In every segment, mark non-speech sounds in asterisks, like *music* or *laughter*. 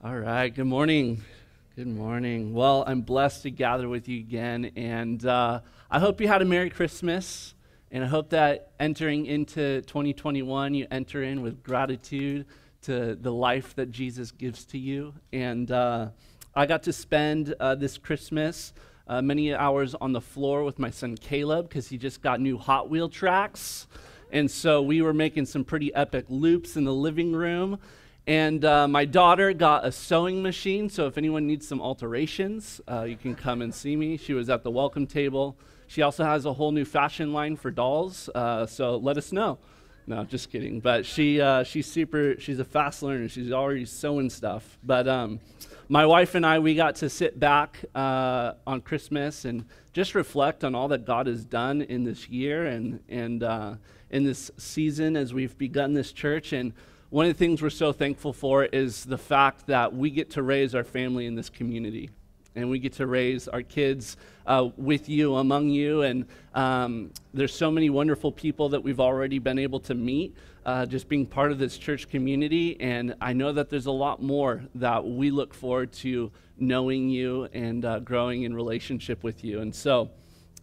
All right, good morning. Good morning. Well, I'm blessed to gather with you again, and uh, I hope you had a Merry Christmas, and I hope that entering into 2021, you enter in with gratitude to the life that Jesus gives to you. And uh, I got to spend uh, this Christmas uh, many hours on the floor with my son Caleb because he just got new Hot Wheel tracks. And so we were making some pretty epic loops in the living room. And uh, my daughter got a sewing machine, so if anyone needs some alterations, uh, you can come and see me. She was at the welcome table. She also has a whole new fashion line for dolls, uh, so let us know. No, just kidding. But she uh, she's super. She's a fast learner. She's already sewing stuff. But um, my wife and I, we got to sit back uh, on Christmas and just reflect on all that God has done in this year and and uh, in this season as we've begun this church and one of the things we're so thankful for is the fact that we get to raise our family in this community. And we get to raise our kids uh, with you, among you. And um, there's so many wonderful people that we've already been able to meet uh, just being part of this church community. And I know that there's a lot more that we look forward to knowing you and uh, growing in relationship with you. And so,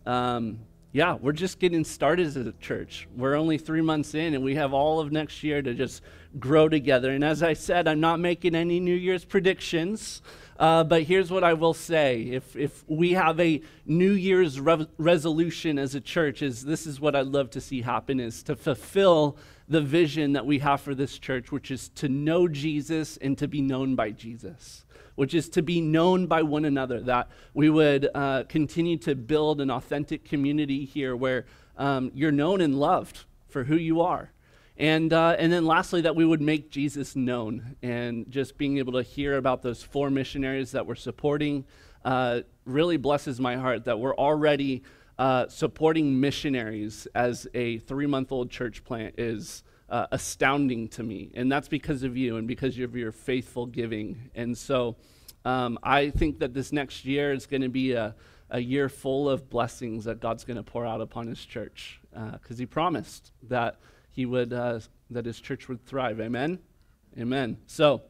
um, yeah, we're just getting started as a church. We're only three months in, and we have all of next year to just grow together. And as I said, I'm not making any New Year's predictions, uh, but here's what I will say: if if we have a New Year's re- resolution as a church, is this is what I'd love to see happen: is to fulfill the vision that we have for this church, which is to know Jesus and to be known by Jesus which is to be known by one another, that we would uh, continue to build an authentic community here where um, you're known and loved for who you are. And, uh, and then lastly, that we would make Jesus known. And just being able to hear about those four missionaries that we're supporting uh, really blesses my heart that we're already uh, supporting missionaries as a three month old church plant is uh, astounding to me. And that's because of you and because of your faithful giving. And so um, I think that this next year is going to be a, a year full of blessings that God's going to pour out upon his church because uh, he promised that he would, uh, that his church would thrive. Amen? Amen. So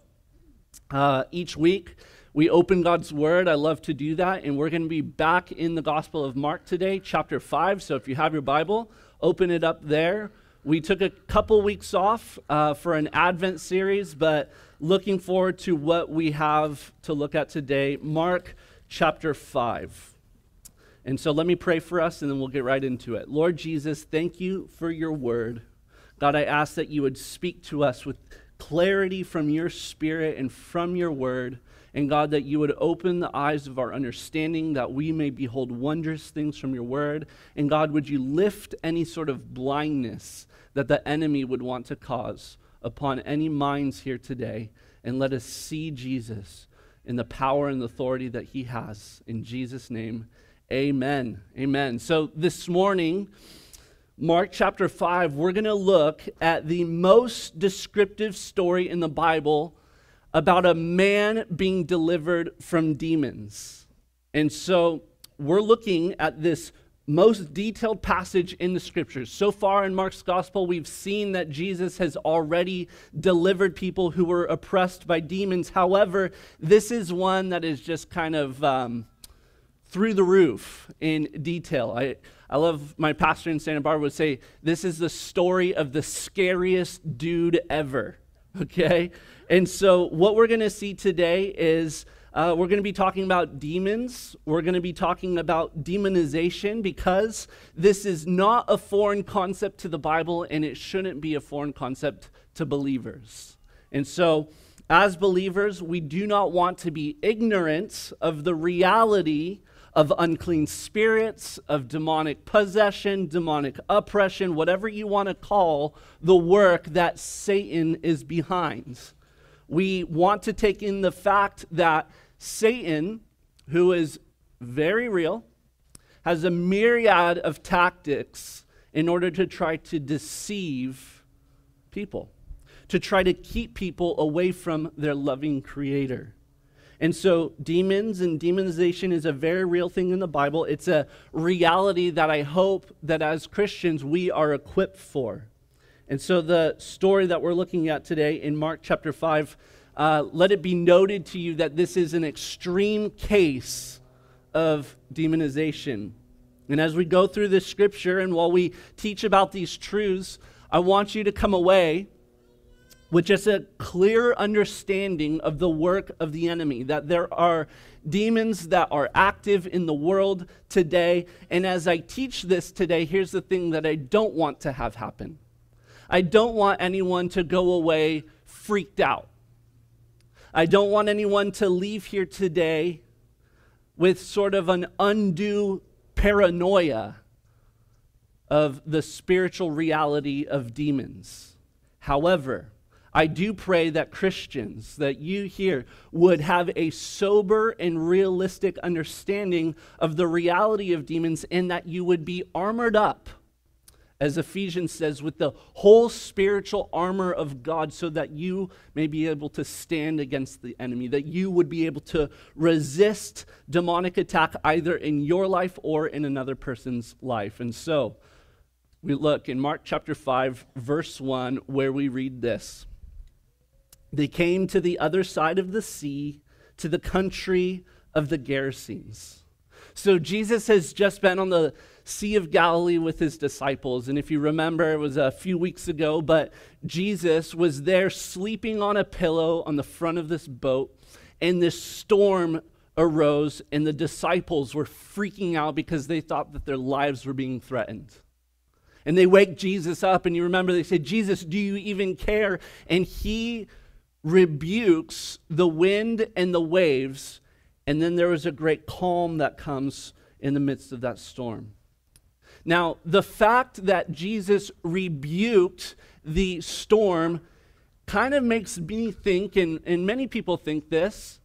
uh, each week, we open God's Word. I love to do that. And we're going to be back in the Gospel of Mark today, chapter 5. So if you have your Bible, open it up there. We took a couple weeks off uh, for an Advent series, but looking forward to what we have to look at today. Mark chapter 5. And so let me pray for us and then we'll get right into it. Lord Jesus, thank you for your word. God, I ask that you would speak to us with clarity from your spirit and from your word. And God, that you would open the eyes of our understanding that we may behold wondrous things from your word. And God, would you lift any sort of blindness that the enemy would want to cause upon any minds here today, and let us see Jesus in the power and authority that he has. In Jesus' name, amen. Amen. So this morning, Mark chapter 5, we're going to look at the most descriptive story in the Bible about a man being delivered from demons. And so we're looking at this most detailed passage in the scriptures. So far in Mark's gospel, we've seen that Jesus has already delivered people who were oppressed by demons. However, this is one that is just kind of um, through the roof in detail. I, I love my pastor in Santa Barbara would say, This is the story of the scariest dude ever. *laughs* Okay? And so, what we're going to see today is uh, we're going to be talking about demons. We're going to be talking about demonization because this is not a foreign concept to the Bible and it shouldn't be a foreign concept to believers. And so, as believers, we do not want to be ignorant of the reality of unclean spirits, of demonic possession, demonic oppression, whatever you want to call the work that Satan is behind. We want to take in the fact that Satan, who is very real, has a myriad of tactics in order to try to deceive people, to try to keep people away from their loving creator. And so, demons and demonization is a very real thing in the Bible. It's a reality that I hope that as Christians we are equipped for. And so, the story that we're looking at today in Mark chapter 5 uh, let it be noted to you that this is an extreme case of demonization. And as we go through this scripture and while we teach about these truths, I want you to come away with just a clear understanding of the work of the enemy, that there are demons that are active in the world today. And as I teach this today, here's the thing that I don't want to have happen I don't want anyone to go away freaked out. I don't want anyone to leave here today with sort of an undue paranoia of the spiritual reality of demons. However, I do pray that Christians, that you here would have a sober and realistic understanding of the reality of demons and that you would be armored up as Ephesians says, with the whole spiritual armor of God, so that you may be able to stand against the enemy, that you would be able to resist demonic attack either in your life or in another person's life. And so, we look in Mark chapter 5, verse 1, where we read this They came to the other side of the sea, to the country of the Gerasenes. So, Jesus has just been on the Sea of Galilee with his disciples. And if you remember, it was a few weeks ago, but Jesus was there sleeping on a pillow on the front of this boat, and this storm arose, and the disciples were freaking out because they thought that their lives were being threatened. And they wake Jesus up, and you remember they said, Jesus, do you even care? And he rebukes the wind and the waves, and then there is a great calm that comes in the midst of that storm. Now, the fact that Jesus rebuked the storm kind of makes me think, and, and many people think this.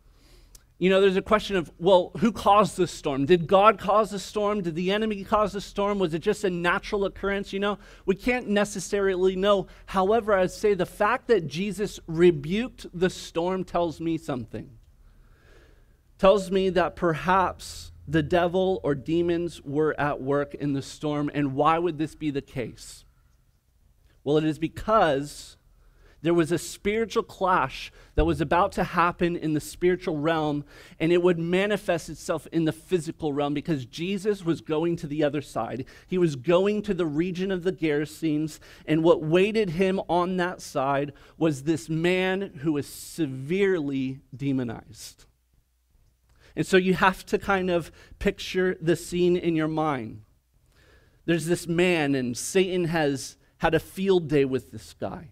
You know, there's a question of, well, who caused the storm? Did God cause the storm? Did the enemy cause the storm? Was it just a natural occurrence? You know, we can't necessarily know. However, I'd say the fact that Jesus rebuked the storm tells me something. Tells me that perhaps the devil or demons were at work in the storm. And why would this be the case? Well, it is because there was a spiritual clash that was about to happen in the spiritual realm, and it would manifest itself in the physical realm because Jesus was going to the other side. He was going to the region of the Gerasenes, and what waited him on that side was this man who was severely demonized. And so you have to kind of picture the scene in your mind. There's this man, and Satan has had a field day with this guy.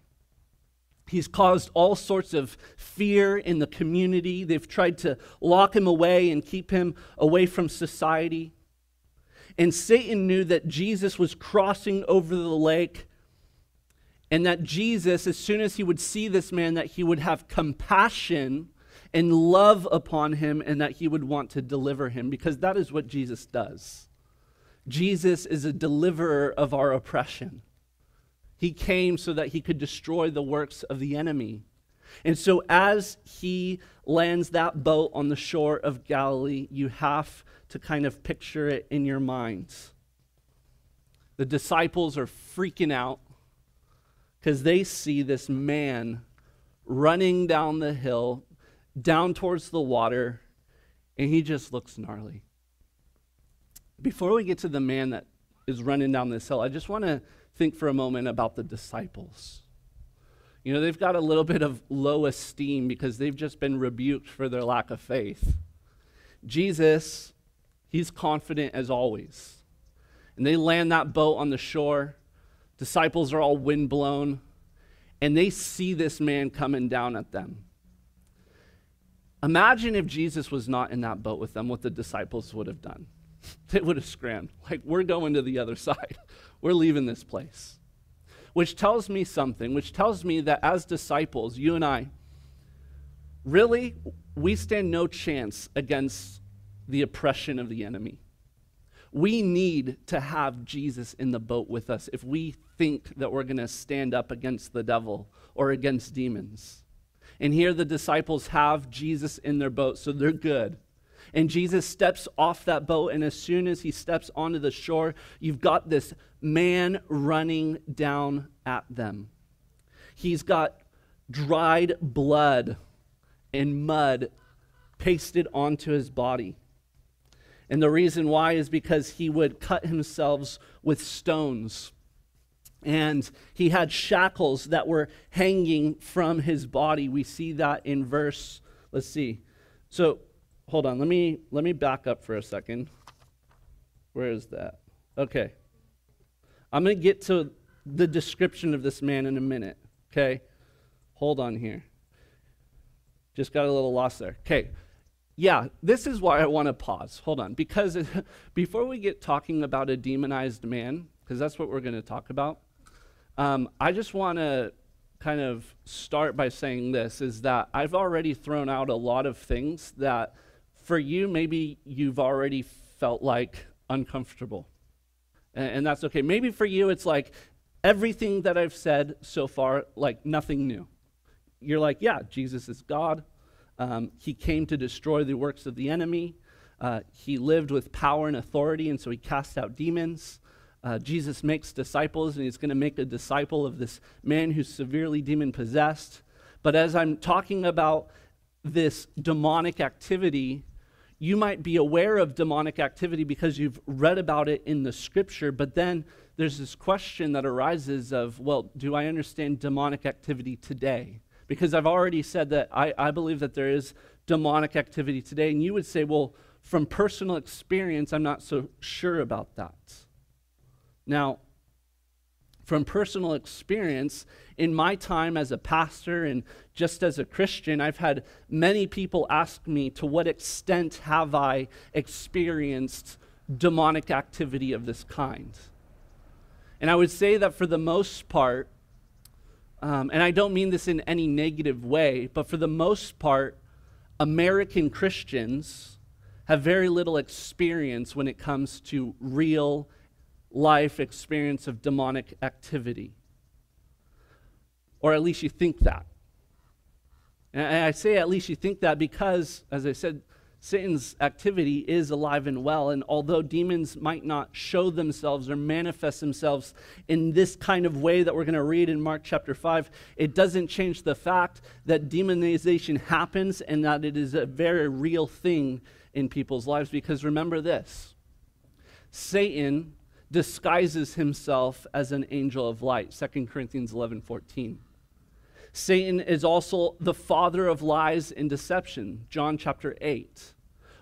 He's caused all sorts of fear in the community. They've tried to lock him away and keep him away from society. And Satan knew that Jesus was crossing over the lake and that Jesus, as soon as he would see this man, that he would have compassion and love upon him and that he would want to deliver him because that is what Jesus does. Jesus is a deliverer of our oppression. He came so that he could destroy the works of the enemy. And so, as he lands that boat on the shore of Galilee, you have to kind of picture it in your minds. The disciples are freaking out because they see this man running down the hill down towards the water, and he just looks gnarly. Before we get to the man that is running down this hill, I just want to think for a moment about the disciples. You know, they've got a little bit of low esteem because they've just been rebuked for their lack of faith. Jesus, he's confident as always. And they land that boat on the shore. Disciples are all windblown, and they see this man coming down at them. Imagine if Jesus was not in that boat with them, what the disciples would have done. *laughs* They would have scrammed, like, we're going to the other *laughs* side. We're leaving this place. Which tells me something, which tells me that as disciples, you and I, really, we stand no chance against the oppression of the enemy. We need to have Jesus in the boat with us if we think that we're going to stand up against the devil or against demons. And here the disciples have Jesus in their boat, so they're good. And Jesus steps off that boat, and as soon as he steps onto the shore, you've got this man running down at them. He's got dried blood and mud pasted onto his body. And the reason why is because he would cut himself with stones. And he had shackles that were hanging from his body. We see that in verse, let's see. So hold on, let me let me back up for a second. Where is that? Okay. I'm going to get to the description of this man in a minute. Okay? Hold on here. Just got a little lost there. Okay. Yeah, this is why I want to pause. Hold on. Because *laughs* before we get talking about a demonized man, because that's what we're going to talk about, um, I just want to kind of start by saying this is that I've already thrown out a lot of things that for you, maybe you've already felt like uncomfortable. And, and that's okay. Maybe for you, it's like everything that I've said so far, like nothing new. You're like, yeah, Jesus is God. Um, he came to destroy the works of the enemy. Uh, he lived with power and authority, and so he cast out demons. Uh, Jesus makes disciples, and he's going to make a disciple of this man who's severely demon possessed. But as I'm talking about this demonic activity, you might be aware of demonic activity because you've read about it in the scripture, but then there's this question that arises of, well, do I understand demonic activity today? Because I've already said that I, I believe that there is demonic activity today, and you would say, well, from personal experience, I'm not so sure about that. Now, from personal experience, in my time as a pastor and just as a Christian, I've had many people ask me, to what extent have I experienced demonic activity of this kind? And I would say that for the most part, um, and I don't mean this in any negative way, but for the most part, American Christians have very little experience when it comes to real life experience of demonic activity. Or at least you think that. And I say at least you think that because, as I said, Satan's activity is alive and well. And although demons might not show themselves or manifest themselves in this kind of way that we're going to read in Mark chapter 5, it doesn't change the fact that demonization happens and that it is a very real thing in people's lives. Because remember this Satan disguises himself as an angel of light 2 corinthians 11 14 satan is also the father of lies and deception john chapter 8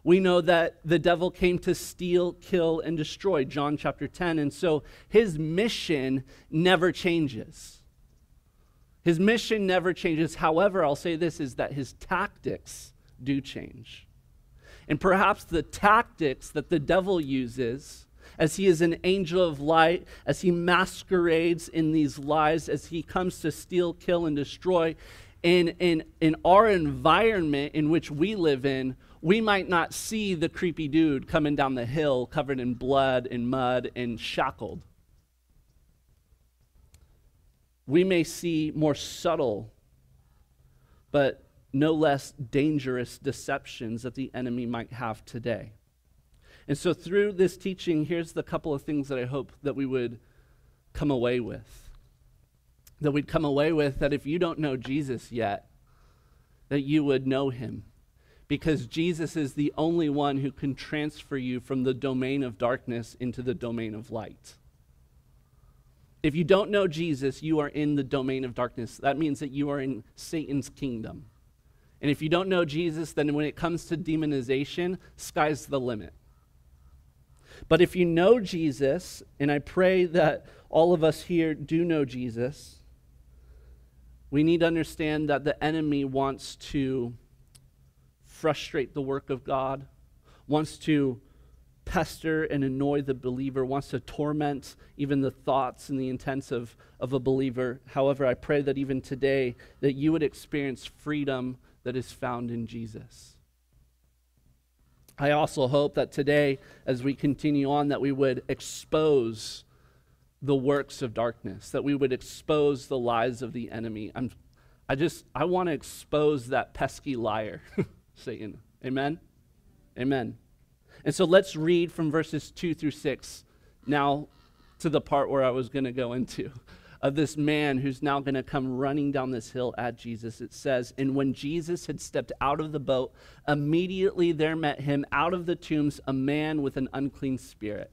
we know that the devil came to steal kill and destroy john chapter 10 and so his mission never changes. His mission never changes. However i'll say this is that his tactics do change. And perhaps the tactics that the devil uses as he is an angel of light, as he masquerades in these lies, as he comes to steal, kill, and destroy. In, in, in our environment in which we live in, we might not see the creepy dude coming down the hill covered in blood and mud and shackled. We may see more subtle, but no less dangerous deceptions that the enemy might have today. And so, through this teaching, here's the couple of things that I hope that we would come away with. That we'd come away with that if you don't know Jesus yet, that you would know him. Because Jesus is the only one who can transfer you from the domain of darkness into the domain of light. If you don't know Jesus, you are in the domain of darkness. That means that you are in Satan's kingdom. And if you don't know Jesus, then when it comes to demonization, sky's the limit. But if you know Jesus, and I pray that all of us here do know Jesus, we need to understand that the enemy wants to frustrate the work of God, wants to pester and annoy the believer, wants to torment even the thoughts and the intents of, of a believer. However, I pray that even today that you would experience freedom that is found in Jesus. I also hope that today, as we continue on, that we would expose the works of darkness, that we would expose the lies of the enemy. I'm, I just, I want to expose that pesky liar, *laughs* Satan. Amen? Amen. And so let's read from verses 2 through 6 now to the part where I was going to go into. Of this man who's now going to come running down this hill at Jesus. It says, And when Jesus had stepped out of the boat, immediately there met him out of the tombs a man with an unclean spirit.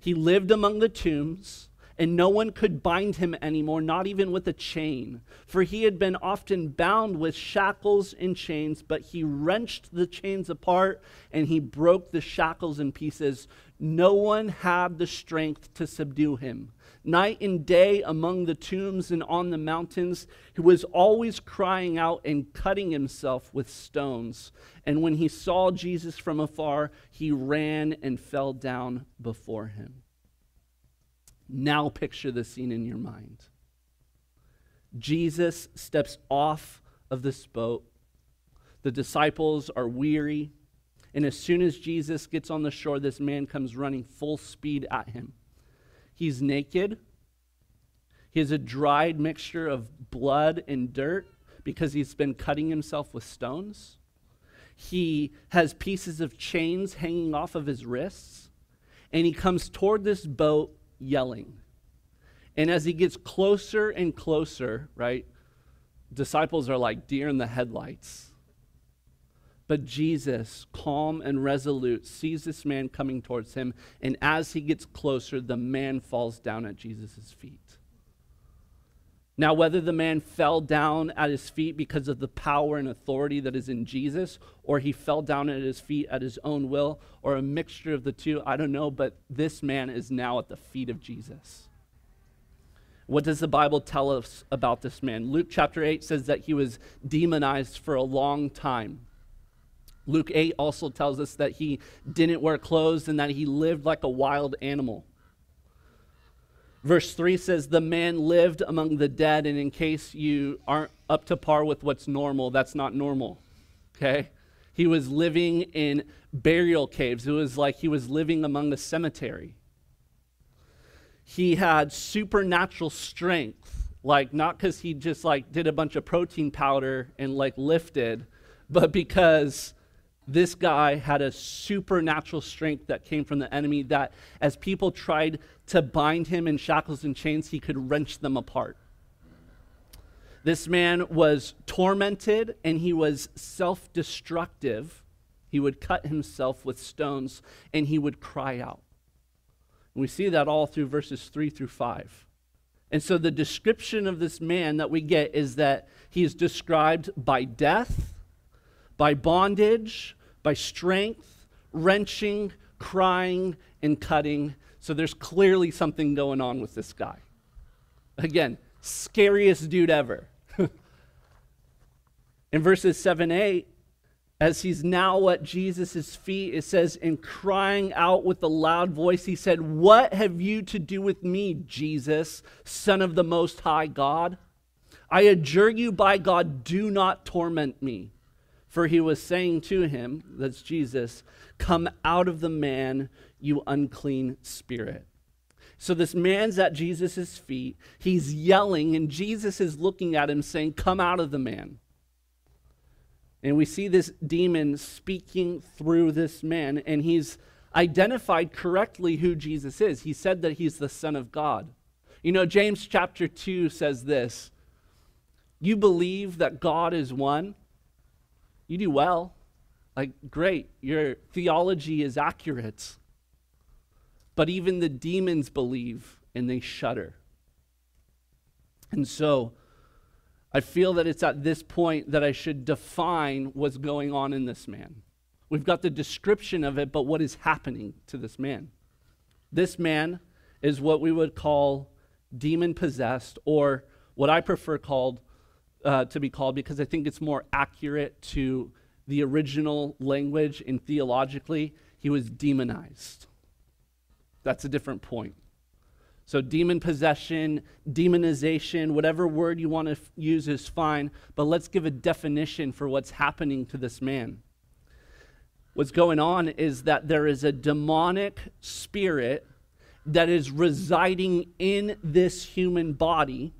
He lived among the tombs and no one could bind him anymore, not even with a chain. For he had been often bound with shackles and chains, but he wrenched the chains apart and he broke the shackles in pieces. No one had the strength to subdue him. Night and day among the tombs and on the mountains, he was always crying out and cutting himself with stones. And when he saw Jesus from afar, he ran and fell down before him. Now picture the scene in your mind. Jesus steps off of this boat. The disciples are weary. And as soon as Jesus gets on the shore, this man comes running full speed at him. He's naked. He has a dried mixture of blood and dirt because he's been cutting himself with stones. He has pieces of chains hanging off of his wrists. And he comes toward this boat yelling. And as he gets closer and closer, right, disciples are like deer in the headlights. But Jesus, calm and resolute, sees this man coming towards him. And as he gets closer, the man falls down at Jesus' feet. Now, whether the man fell down at his feet because of the power and authority that is in Jesus, or he fell down at his feet at his own will, or a mixture of the two, I don't know, but this man is now at the feet of Jesus. What does the Bible tell us about this man? Luke chapter 8 says that he was demonized for a long time. Luke 8 also tells us that he didn't wear clothes and that he lived like a wild animal. Verse 3 says, The man lived among the dead, and in case you aren't up to par with what's normal, that's not normal. Okay? He was living in burial caves. It was like he was living among the cemetery. He had supernatural strength, like not because he just like did a bunch of protein powder and like lifted, but because this guy had a supernatural strength that came from the enemy that as people tried to bind him in shackles and chains, he could wrench them apart. This man was tormented and he was self destructive. He would cut himself with stones and he would cry out. And we see that all through verses 3 through 5. And so the description of this man that we get is that he is described by death by bondage, by strength, wrenching, crying, and cutting. So there's clearly something going on with this guy. Again, scariest dude ever. *laughs* In verses 7 8, as he's now at Jesus' feet, it says, in crying out with a loud voice, he said, What have you to do with me, Jesus, Son of the Most High God? I adjure you by God, do not torment me. For he was saying to him, that's Jesus, come out of the man, you unclean spirit. So this man's at Jesus' feet. He's yelling, and Jesus is looking at him saying, Come out of the man. And we see this demon speaking through this man, and he's identified correctly who Jesus is. He said that he's the Son of God. You know, James chapter 2 says this You believe that God is one? You do well. Like, great, your theology is accurate. But even the demons believe and they shudder. And so, I feel that it's at this point that I should define what's going on in this man. We've got the description of it, but what is happening to this man? This man is what we would call demon possessed, or what I prefer called uh, to be called because I think it's more accurate to the original language and theologically. He was demonized. That's a different point. So, demon possession, demonization, whatever word you want to f- use is fine, but let's give a definition for what's happening to this man. What's going on is that there is a demonic spirit that is residing in this human body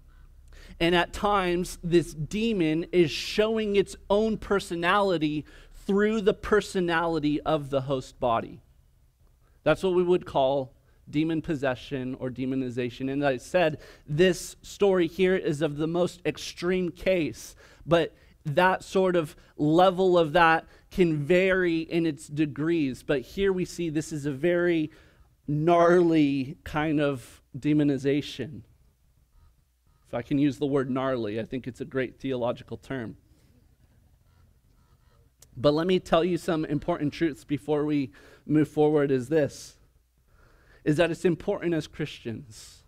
and at times, this demon is showing its own personality through the personality of the host body. That's what we would call demon possession or demonization. And I said, this story here is of the most extreme case, but that sort of level of that can vary in its degrees. But here we see this is a very gnarly kind of demonization. I can use the word gnarly, I think it's a great theological term. But let me tell you some important truths before we move forward is this is that it's important as Christians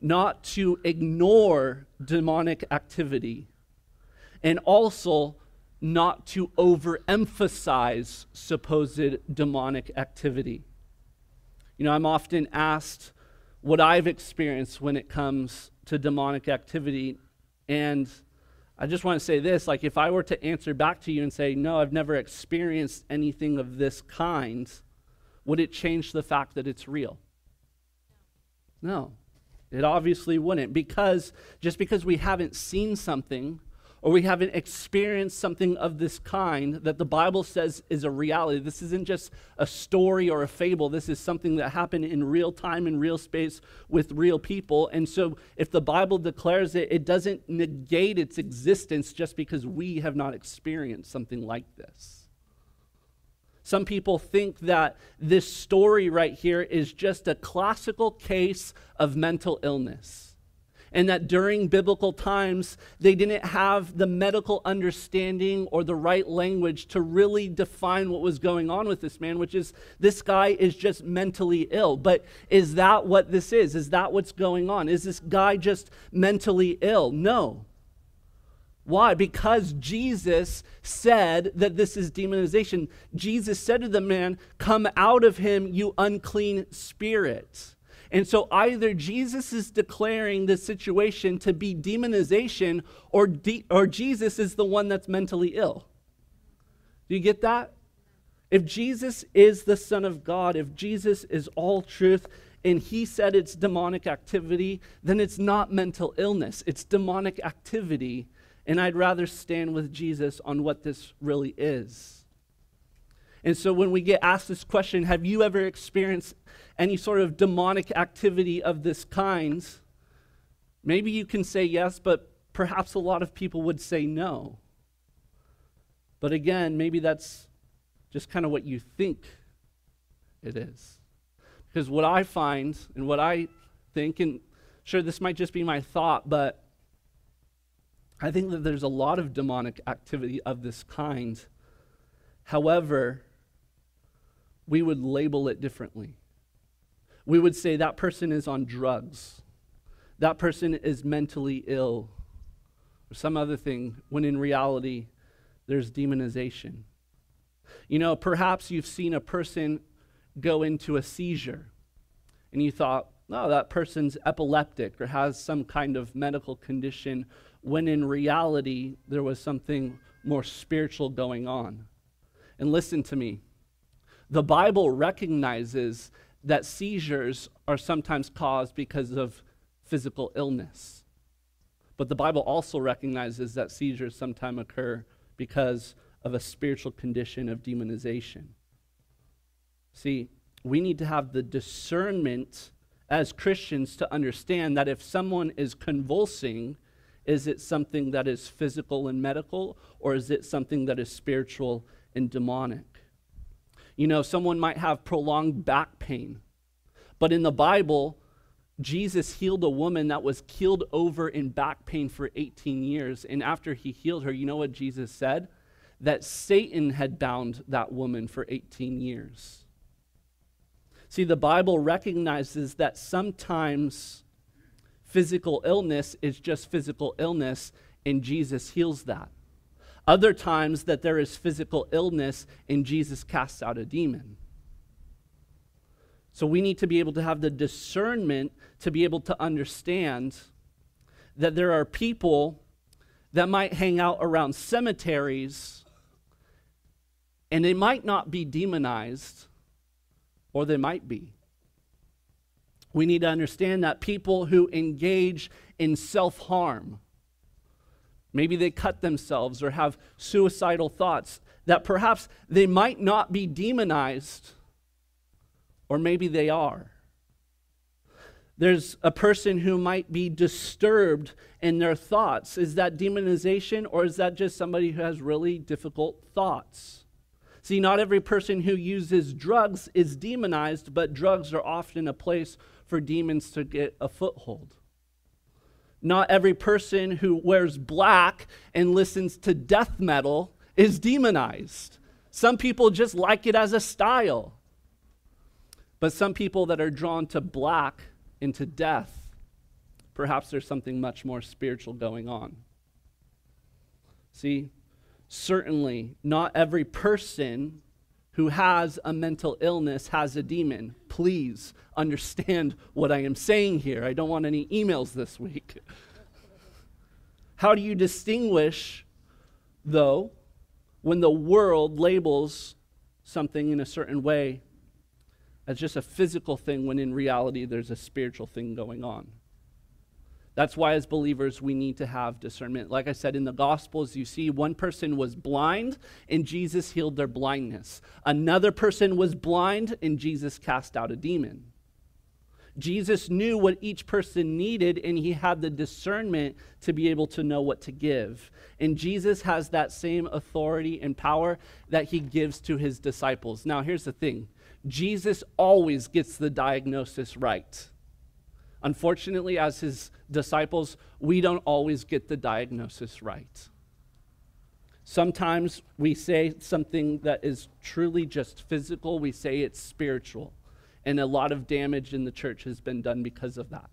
not to ignore demonic activity and also not to overemphasize supposed demonic activity. You know, I'm often asked what I've experienced when it comes to demonic activity. And I just want to say this like, if I were to answer back to you and say, no, I've never experienced anything of this kind, would it change the fact that it's real? No, it obviously wouldn't. Because just because we haven't seen something or we haven't experienced something of this kind that the Bible says is a reality. This isn't just a story or a fable. This is something that happened in real time, in real space, with real people. And so, if the Bible declares it, it doesn't negate its existence just because we have not experienced something like this. Some people think that this story right here is just a classical case of mental illness and that during biblical times, they didn't have the medical understanding or the right language to really define what was going on with this man, which is this guy is just mentally ill. But is that what this is? Is that what's going on? Is this guy just mentally ill? No. Why? Because Jesus said that this is demonization. Jesus said to the man, Come out of him, you unclean spirit. And so either Jesus is declaring the situation to be demonization or, de- or Jesus is the one that's mentally ill. Do you get that? If Jesus is the Son of God, if Jesus is all truth, and he said it's demonic activity, then it's not mental illness, it's demonic activity. And I'd rather stand with Jesus on what this really is. And so when we get asked this question, have you ever experienced any sort of demonic activity of this kind, maybe you can say yes, but perhaps a lot of people would say no. But again, maybe that's just kind of what you think it is. Because what I find and what I think, and sure, this might just be my thought, but I think that there's a lot of demonic activity of this kind. However, we would label it differently we would say that person is on drugs, that person is mentally ill, or some other thing, when in reality, there's demonization. You know, perhaps you've seen a person go into a seizure, and you thought, oh, that person's epileptic or has some kind of medical condition, when in reality, there was something more spiritual going on. And listen to me. The Bible recognizes that seizures are sometimes caused because of physical illness. But the Bible also recognizes that seizures sometimes occur because of a spiritual condition of demonization. See, we need to have the discernment as Christians to understand that if someone is convulsing, is it something that is physical and medical, or is it something that is spiritual and demonic? You know, someone might have prolonged back pain. But in the Bible, Jesus healed a woman that was keeled over in back pain for 18 years. And after he healed her, you know what Jesus said? That Satan had bound that woman for 18 years. See, the Bible recognizes that sometimes physical illness is just physical illness, and Jesus heals that. Other times that there is physical illness and Jesus casts out a demon. So we need to be able to have the discernment to be able to understand that there are people that might hang out around cemeteries and they might not be demonized, or they might be. We need to understand that people who engage in self harm, Maybe they cut themselves or have suicidal thoughts, that perhaps they might not be demonized, or maybe they are. There's a person who might be disturbed in their thoughts. Is that demonization or is that just somebody who has really difficult thoughts? See, not every person who uses drugs is demonized, but drugs are often a place for demons to get a foothold. Not every person who wears black and listens to death metal is demonized. Some people just like it as a style. But some people that are drawn to black and to death, perhaps there's something much more spiritual going on. See, certainly not every person who has a mental illness has a demon. Please understand what I am saying here. I don't want any emails this week. How do you distinguish, though, when the world labels something in a certain way as just a physical thing when in reality there's a spiritual thing going on? That's why, as believers, we need to have discernment. Like I said, in the Gospels, you see one person was blind and Jesus healed their blindness. Another person was blind and Jesus cast out a demon. Jesus knew what each person needed and he had the discernment to be able to know what to give. And Jesus has that same authority and power that he gives to his disciples. Now, here's the thing Jesus always gets the diagnosis right. Unfortunately, as his disciples, we don't always get the diagnosis right. Sometimes we say something that is truly just physical, we say it's spiritual. And a lot of damage in the church has been done because of that.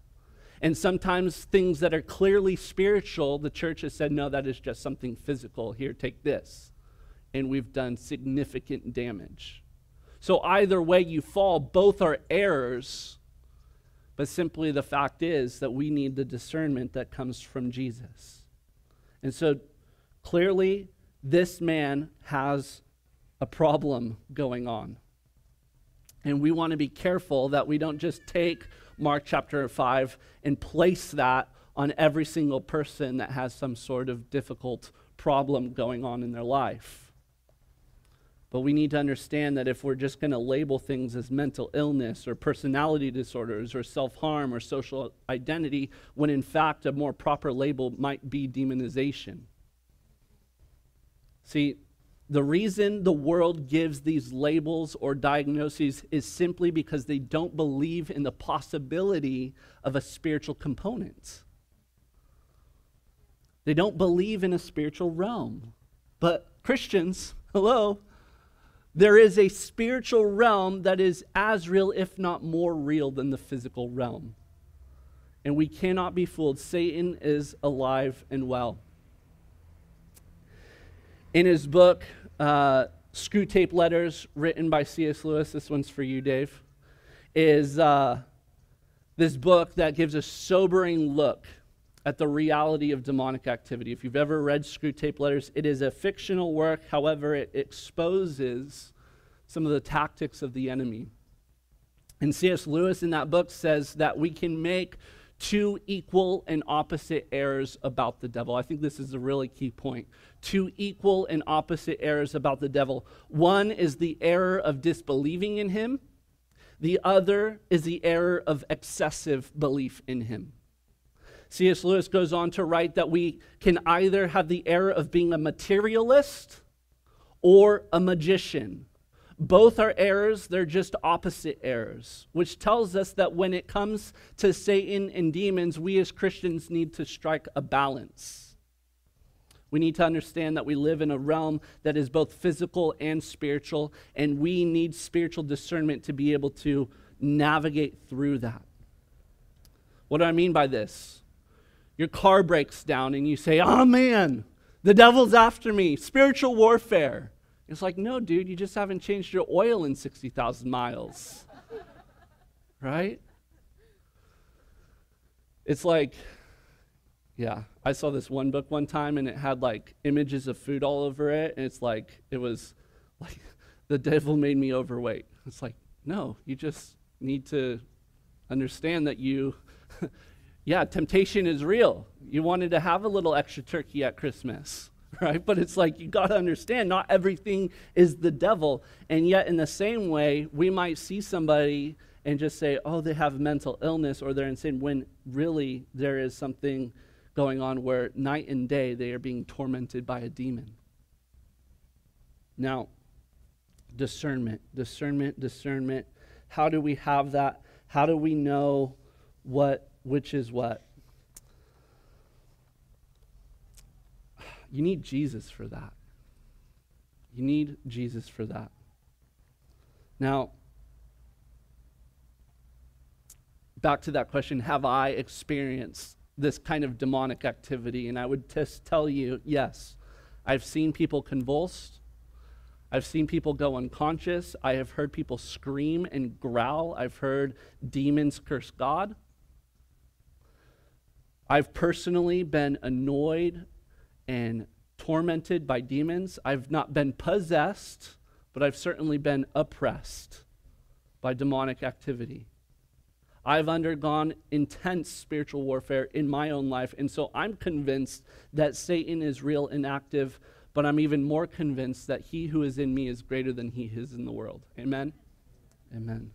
And sometimes things that are clearly spiritual, the church has said, no, that is just something physical. Here, take this. And we've done significant damage. So, either way you fall, both are errors but simply the fact is that we need the discernment that comes from Jesus. And so clearly, this man has a problem going on. And we want to be careful that we don't just take Mark chapter 5 and place that on every single person that has some sort of difficult problem going on in their life. But we need to understand that if we're just going to label things as mental illness or personality disorders or self harm or social identity, when in fact a more proper label might be demonization. See, the reason the world gives these labels or diagnoses is simply because they don't believe in the possibility of a spiritual component. They don't believe in a spiritual realm. But Christians, hello, there is a spiritual realm that is as real, if not more real, than the physical realm. And we cannot be fooled. Satan is alive and well. In his book, uh, Screwtape Letters, written by C.S. Lewis, this one's for you, Dave, is uh, this book that gives a sobering look at the reality of demonic activity. If you've ever read Screwtape Letters, it is a fictional work. However, it exposes some of the tactics of the enemy. And C.S. Lewis in that book says that we can make two equal and opposite errors about the devil. I think this is a really key point. Two equal and opposite errors about the devil. One is the error of disbelieving in him, the other is the error of excessive belief in him. C.S. Lewis goes on to write that we can either have the error of being a materialist or a magician. Both are errors, they're just opposite errors, which tells us that when it comes to Satan and demons, we as Christians need to strike a balance. We need to understand that we live in a realm that is both physical and spiritual, and we need spiritual discernment to be able to navigate through that. What do I mean by this? Your car breaks down and you say, oh man, the devil's after me, spiritual warfare. It's like, no, dude, you just haven't changed your oil in 60,000 miles. right? It's like, yeah, I saw this one book one time and it had like images of food all over it. And it's like, it was like, *laughs* the devil made me overweight. It's like, no, you just need to understand that you *laughs* yeah, temptation is real. You wanted to have a little extra turkey at Christmas, *laughs* right? But it's like you got to understand not everything is the devil. And yet, in the same way, we might see somebody and just say, oh, they have mental illness or they're insane, when really there is something going on where night and day they are being tormented by a demon. Now, discernment, discernment, discernment. How do we have that? How do we know what which is what? You need Jesus for that. You need Jesus for that. Now, back to that question have I experienced this kind of demonic activity? And I would just tell you yes. I've seen people convulsed. I've seen people go unconscious. I have heard people scream and growl. I've heard demons curse God. I've personally been annoyed and tormented by demons. I've not been possessed, but I've certainly been oppressed by demonic activity. I've undergone intense spiritual warfare in my own life, and so I'm convinced that Satan is real and active, but I'm even more convinced that he who is in me is greater than he is in the world. Amen? Amen.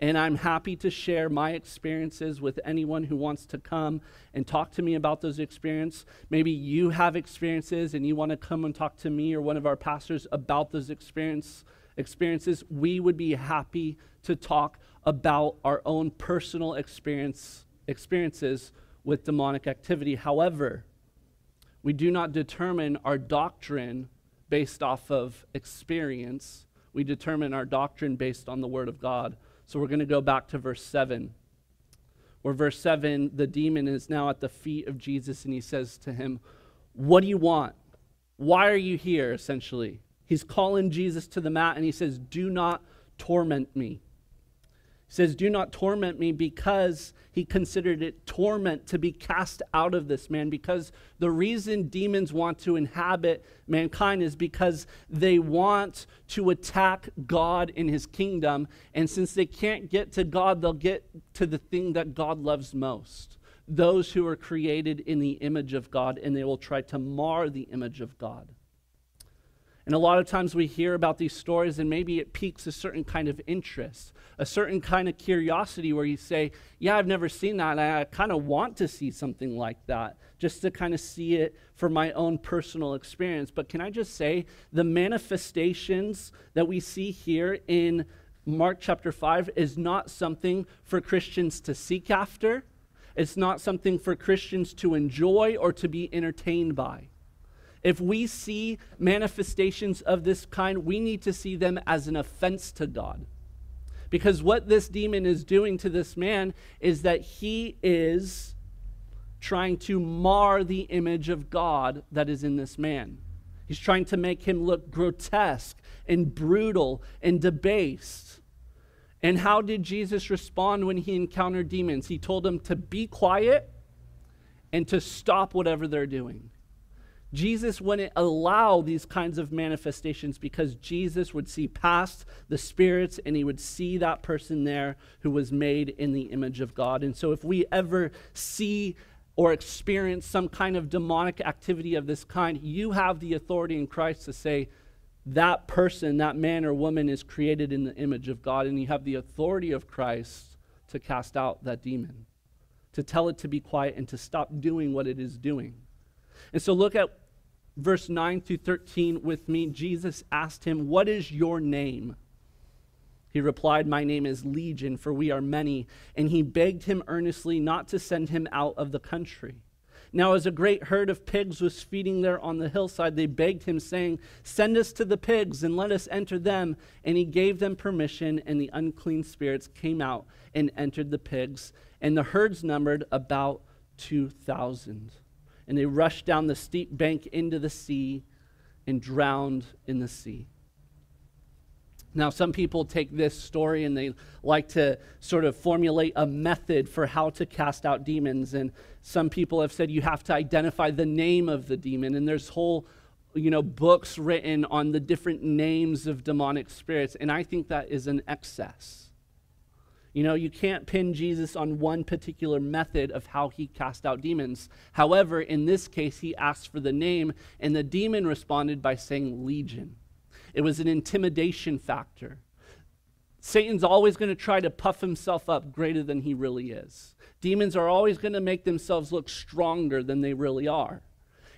And I'm happy to share my experiences with anyone who wants to come and talk to me about those experiences. Maybe you have experiences and you want to come and talk to me or one of our pastors about those experience, experiences. We would be happy to talk about our own personal experience, experiences with demonic activity. However, we do not determine our doctrine based off of experience. We determine our doctrine based on the Word of God. So we're going to go back to verse 7, where verse 7, the demon is now at the feet of Jesus and he says to him, What do you want? Why are you here, essentially? He's calling Jesus to the mat and he says, Do not torment me. Says, Do not torment me because he considered it torment to be cast out of this man. Because the reason demons want to inhabit mankind is because they want to attack God in his kingdom. And since they can't get to God, they'll get to the thing that God loves most those who are created in the image of God, and they will try to mar the image of God. And a lot of times we hear about these stories, and maybe it piques a certain kind of interest, a certain kind of curiosity where you say, Yeah, I've never seen that. I kind of want to see something like that, just to kind of see it for my own personal experience. But can I just say, the manifestations that we see here in Mark chapter 5 is not something for Christians to seek after, it's not something for Christians to enjoy or to be entertained by. If we see manifestations of this kind, we need to see them as an offense to God. Because what this demon is doing to this man is that he is trying to mar the image of God that is in this man. He's trying to make him look grotesque and brutal and debased. And how did Jesus respond when he encountered demons? He told them to be quiet and to stop whatever they're doing. Jesus wouldn't allow these kinds of manifestations because Jesus would see past the spirits and he would see that person there who was made in the image of God. And so, if we ever see or experience some kind of demonic activity of this kind, you have the authority in Christ to say, that person, that man or woman is created in the image of God, and you have the authority of Christ to cast out that demon, to tell it to be quiet and to stop doing what it is doing. And so look at verse 9 through 13 with me. Jesus asked him, What is your name? He replied, My name is Legion, for we are many. And he begged him earnestly not to send him out of the country. Now, as a great herd of pigs was feeding there on the hillside, they begged him, saying, Send us to the pigs and let us enter them. And he gave them permission, and the unclean spirits came out and entered the pigs. And the herds numbered about 2,000 and they rushed down the steep bank into the sea and drowned in the sea. Now, some people take this story and they like to sort of formulate a method for how to cast out demons. And some people have said you have to identify the name of the demon. And there's whole, you know, books written on the different names of demonic spirits. And I think that is an excess. You know, you can't pin Jesus on one particular method of how he cast out demons. However, in this case, he asked for the name, and the demon responded by saying legion. It was an intimidation factor. Satan's always going to try to puff himself up greater than he really is. Demons are always going to make themselves look stronger than they really are.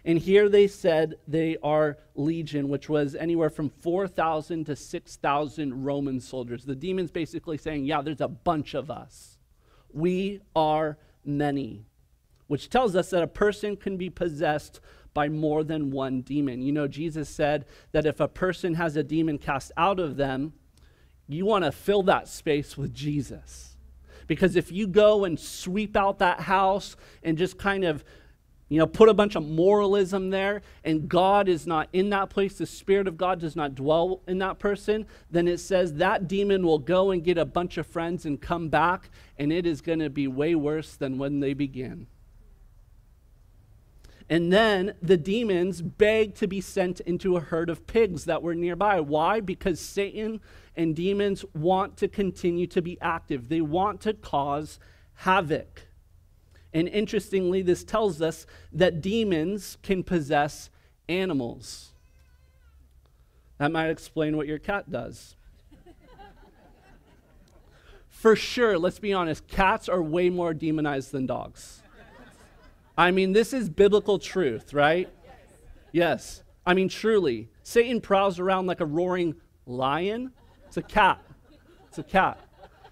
And here they said they are legion, which was anywhere from 4,000 to 6,000 Roman soldiers. The demons basically saying, Yeah, there's a bunch of us. We are many, which tells us that a person can be possessed by more than one demon. You know, Jesus said that if a person has a demon cast out of them, you want to fill that space with Jesus. Because if you go and sweep out that house and just kind of you know, put a bunch of moralism there, and God is not in that place, the Spirit of God does not dwell in that person, then it says that demon will go and get a bunch of friends and come back, and it is going to be way worse than when they began. And then the demons begged to be sent into a herd of pigs that were nearby. Why? Because Satan and demons want to continue to be active, they want to cause havoc. And interestingly, this tells us that demons can possess animals. That might explain what your cat does. *laughs* For sure, let's be honest, cats are way more demonized than dogs. I mean, this is biblical truth, right? Yes. I mean, truly. Satan prowls around like a roaring lion. It's a cat. It's a cat.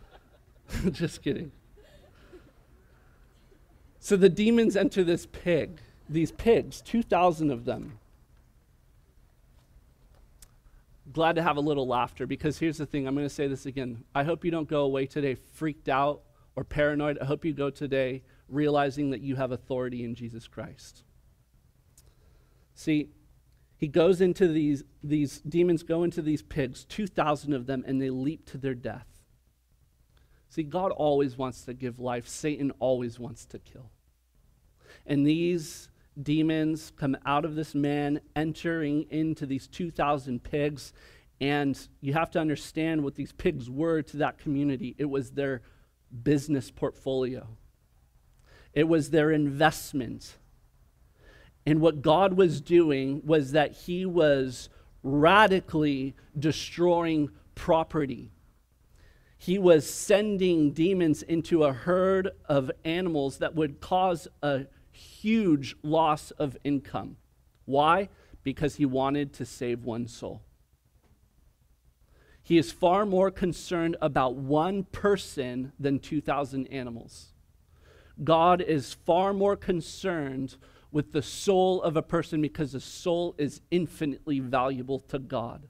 *laughs* Just kidding. So the demons enter this pig, these pigs, 2,000 of them. Glad to have a little laughter because here's the thing I'm going to say this again. I hope you don't go away today freaked out or paranoid. I hope you go today realizing that you have authority in Jesus Christ. See, he goes into these, these demons go into these pigs, 2,000 of them, and they leap to their death. See, God always wants to give life, Satan always wants to kill. And these demons come out of this man, entering into these 2,000 pigs. And you have to understand what these pigs were to that community it was their business portfolio, it was their investment. And what God was doing was that He was radically destroying property. He was sending demons into a herd of animals that would cause a huge loss of income. Why? Because he wanted to save one soul. He is far more concerned about one person than 2,000 animals. God is far more concerned with the soul of a person because the soul is infinitely valuable to God.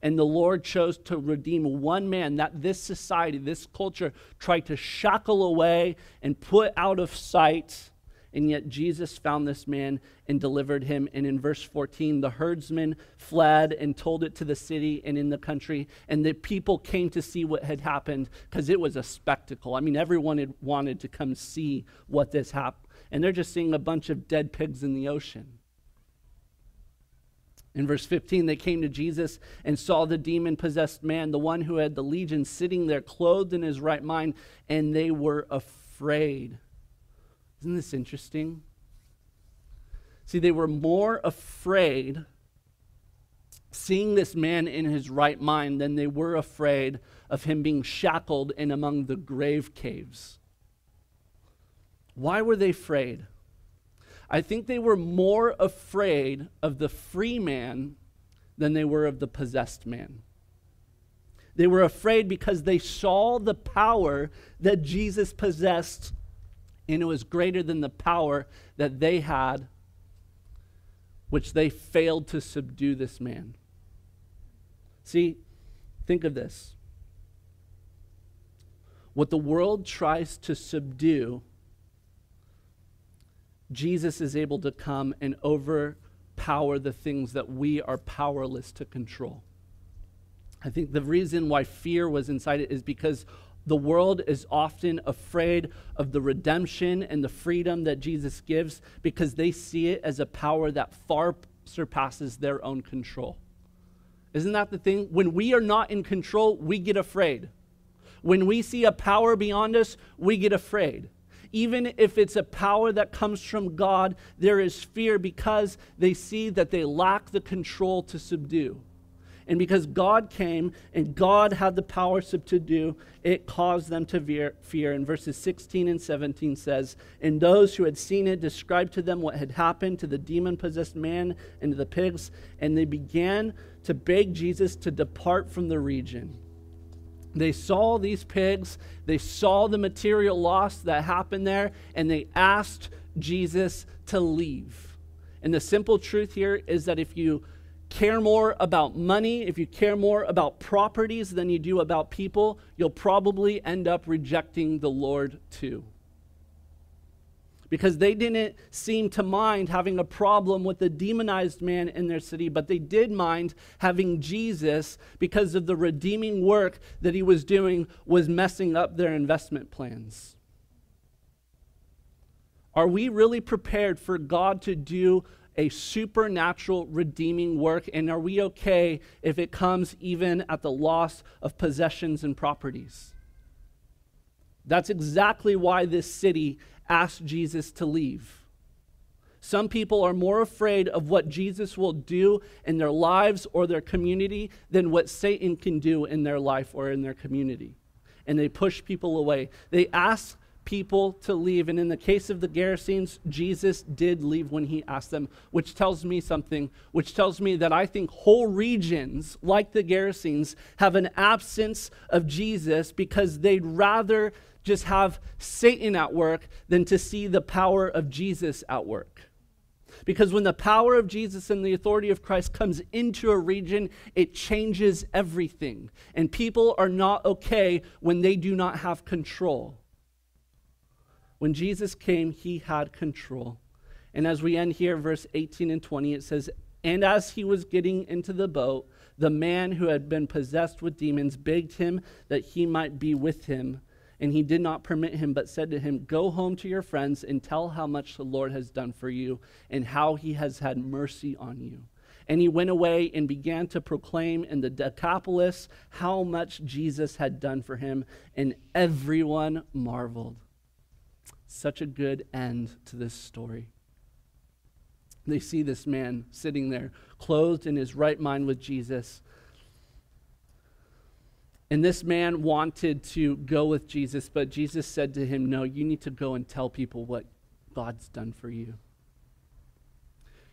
And the Lord chose to redeem one man that this society, this culture tried to shackle away and put out of sight and yet Jesus found this man and delivered him. And in verse 14, the herdsmen fled and told it to the city and in the country. And the people came to see what had happened because it was a spectacle. I mean, everyone had wanted to come see what this happened. And they're just seeing a bunch of dead pigs in the ocean. In verse 15, they came to Jesus and saw the demon possessed man, the one who had the legion, sitting there clothed in his right mind, and they were afraid. Isn't this interesting? See, they were more afraid seeing this man in his right mind than they were afraid of him being shackled in among the grave caves. Why were they afraid? I think they were more afraid of the free man than they were of the possessed man. They were afraid because they saw the power that Jesus possessed and it was greater than the power that they had, which they failed to subdue this man. See, think of this. What the world tries to subdue, Jesus is able to come and overpower the things that we are powerless to control. I think the reason why fear was inside it is because the world is often afraid of the redemption and the freedom that Jesus gives because they see it as a power that far surpasses their own control. Isn't that the thing? When we are not in control, we get afraid. When we see a power beyond us, we get afraid. Even if it's a power that comes from God, there is fear because they see that they lack the control to subdue. And because God came and God had the power to do, it caused them to fear. And verses 16 and 17 says, And those who had seen it described to them what had happened to the demon possessed man and to the pigs, and they began to beg Jesus to depart from the region. They saw these pigs, they saw the material loss that happened there, and they asked Jesus to leave. And the simple truth here is that if you care more about money, if you care more about properties than you do about people, you'll probably end up rejecting the Lord too because they didn't seem to mind having a problem with the demonized man in their city, but they did mind having Jesus because of the redeeming work that he was doing was messing up their investment plans. Are we really prepared for God to do a supernatural redeeming work? And are we okay if it comes even at the loss of possessions and properties? That's exactly why this city asked Jesus to leave. Some people are more afraid of what Jesus will do in their lives or their community than what Satan can do in their life or in their community. And they push people away. They ask people to leave. And in the case of the Gerasenes, Jesus did leave when he asked them, which tells me something, which tells me that I think whole regions, like the Gerasenes, have an absence of Jesus because they'd rather just have Satan at work than to see the power of Jesus at work. Because when the power of Jesus and the authority of Christ comes into a region, it changes everything. And people are not okay when they do not have control. When Jesus came, he had control. And as we end here, verse 18 and 20, it says, And as he was getting into the boat, the man who had been possessed with demons begged him that he might be with him. And he did not permit him, but said to him, Go home to your friends and tell how much the Lord has done for you and how he has had mercy on you. And he went away and began to proclaim in the Decapolis how much Jesus had done for him, and everyone marveled. Such a good end to this story. They see this man sitting there, clothed in his right mind with Jesus, and this man wanted to go with Jesus, but Jesus said to him, No, you need to go and tell people what God's done for you.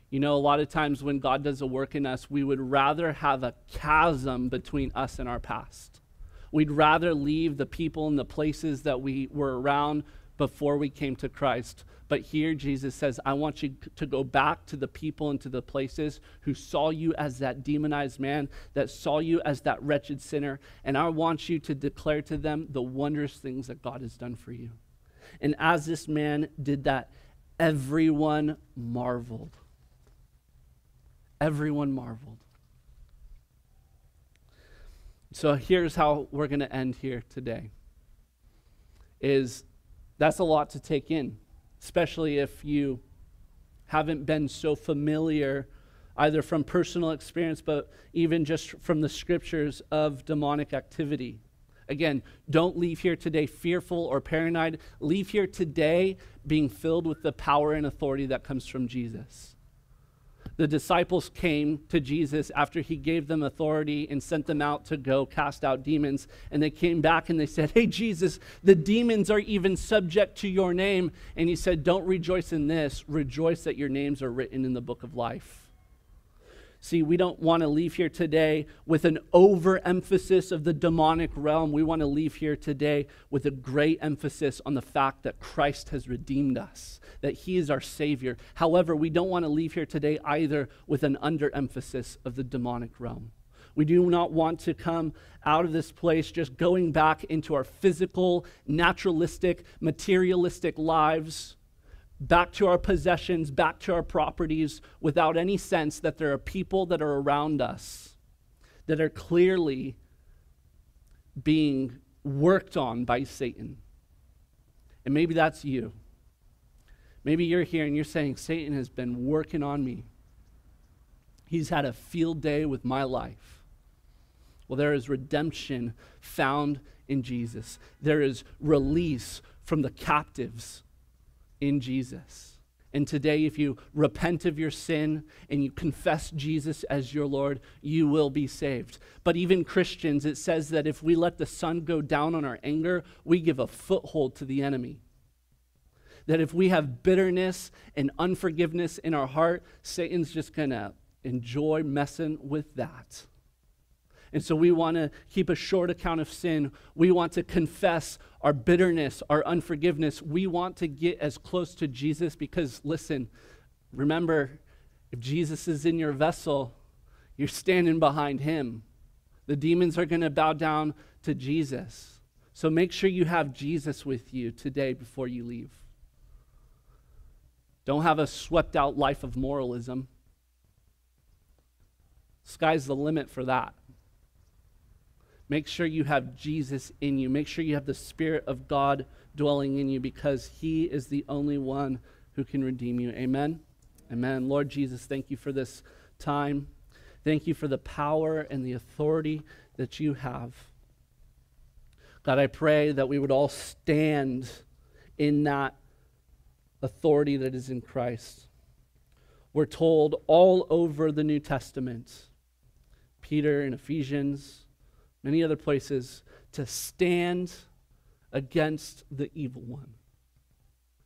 You know, a lot of times when God does a work in us, we would rather have a chasm between us and our past. We'd rather leave the people and the places that we were around before we came to Christ. But here Jesus says, I want you to go back to the people and to the places who saw you as that demonized man, that saw you as that wretched sinner. And I want you to declare to them the wondrous things that God has done for you. And as this man did that, everyone marveled. Everyone marveled. So here's how we're going to end here today. Is that's a lot to take in, especially if you haven't been so familiar, either from personal experience, but even just from the scriptures of demonic activity. Again, don't leave here today fearful or paranoid. Leave here today being filled with the power and authority that comes from Jesus the disciples came to Jesus after he gave them authority and sent them out to go cast out demons. And they came back and they said, Hey, Jesus, the demons are even subject to your name. And he said, Don't rejoice in this, rejoice that your names are written in the book of life. See, we don't want to leave here today with an overemphasis of the demonic realm. We want to leave here today with a great emphasis on the fact that Christ has redeemed us, that He is our Savior. However, we don't want to leave here today either with an underemphasis of the demonic realm. We do not want to come out of this place just going back into our physical, naturalistic, materialistic lives back to our possessions, back to our properties, without any sense that there are people that are around us that are clearly being worked on by Satan. And maybe that's you. Maybe you're here and you're saying, Satan has been working on me. He's had a field day with my life. Well, there is redemption found in Jesus, there is release from the captives in Jesus. And today, if you repent of your sin and you confess Jesus as your Lord, you will be saved. But even Christians, it says that if we let the sun go down on our anger, we give a foothold to the enemy. That if we have bitterness and unforgiveness in our heart, Satan's just going to enjoy messing with that. And so we want to keep a short account of sin. We want to confess our bitterness, our unforgiveness. We want to get as close to Jesus because, listen, remember, if Jesus is in your vessel, you're standing behind him. The demons are going to bow down to Jesus. So make sure you have Jesus with you today before you leave. Don't have a swept out life of moralism. Sky's the limit for that. Make sure you have Jesus in you. Make sure you have the Spirit of God dwelling in you because He is the only one who can redeem you. Amen. Amen. Lord Jesus, thank you for this time. Thank you for the power and the authority that you have. God, I pray that we would all stand in that authority that is in Christ. We're told all over the New Testament, Peter in Ephesians, many other places, to stand against the evil one,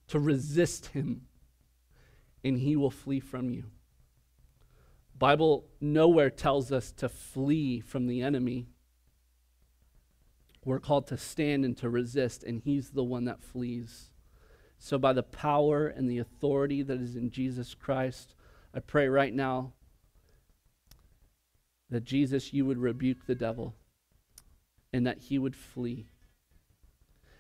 to resist him, and he will flee from you. Bible nowhere tells us to flee from the enemy. We're called to stand and to resist, and he's the one that flees. So, by the power and the authority that is in Jesus Christ, I pray right now that Jesus, you would rebuke the devil and that he would flee.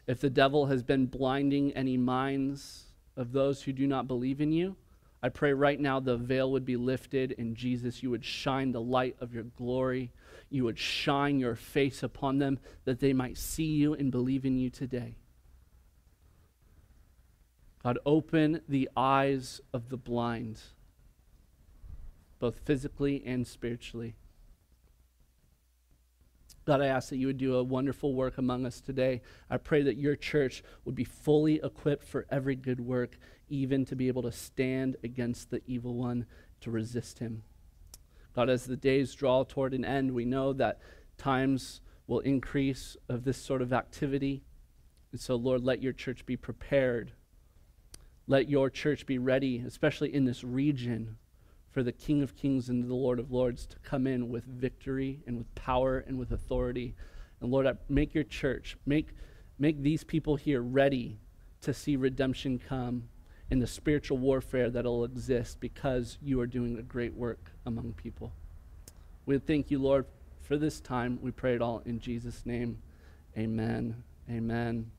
If the devil has been blinding any minds of those who do not believe in you, I pray right now the veil would be lifted and Jesus, you would shine the light of your glory. You would shine your face upon them that they might see you and believe in you today. God, open the eyes of the blind, both physically and spiritually. God, I ask that you would do a wonderful work among us today. I pray that your church would be fully equipped for every good work, even to be able to stand against the evil one, to resist him. God, as the days draw toward an end, we know that times will increase of this sort of activity. And so, Lord, let your church be prepared. Let your church be ready, especially in this region, for the King of Kings and the Lord of Lords to come in with victory and with power and with authority. And Lord, I make your church, make, make these people here ready to see redemption come in the spiritual warfare that'll exist because you are doing a great work among people. We thank you, Lord, for this time. We pray it all in Jesus' name. Amen. Amen.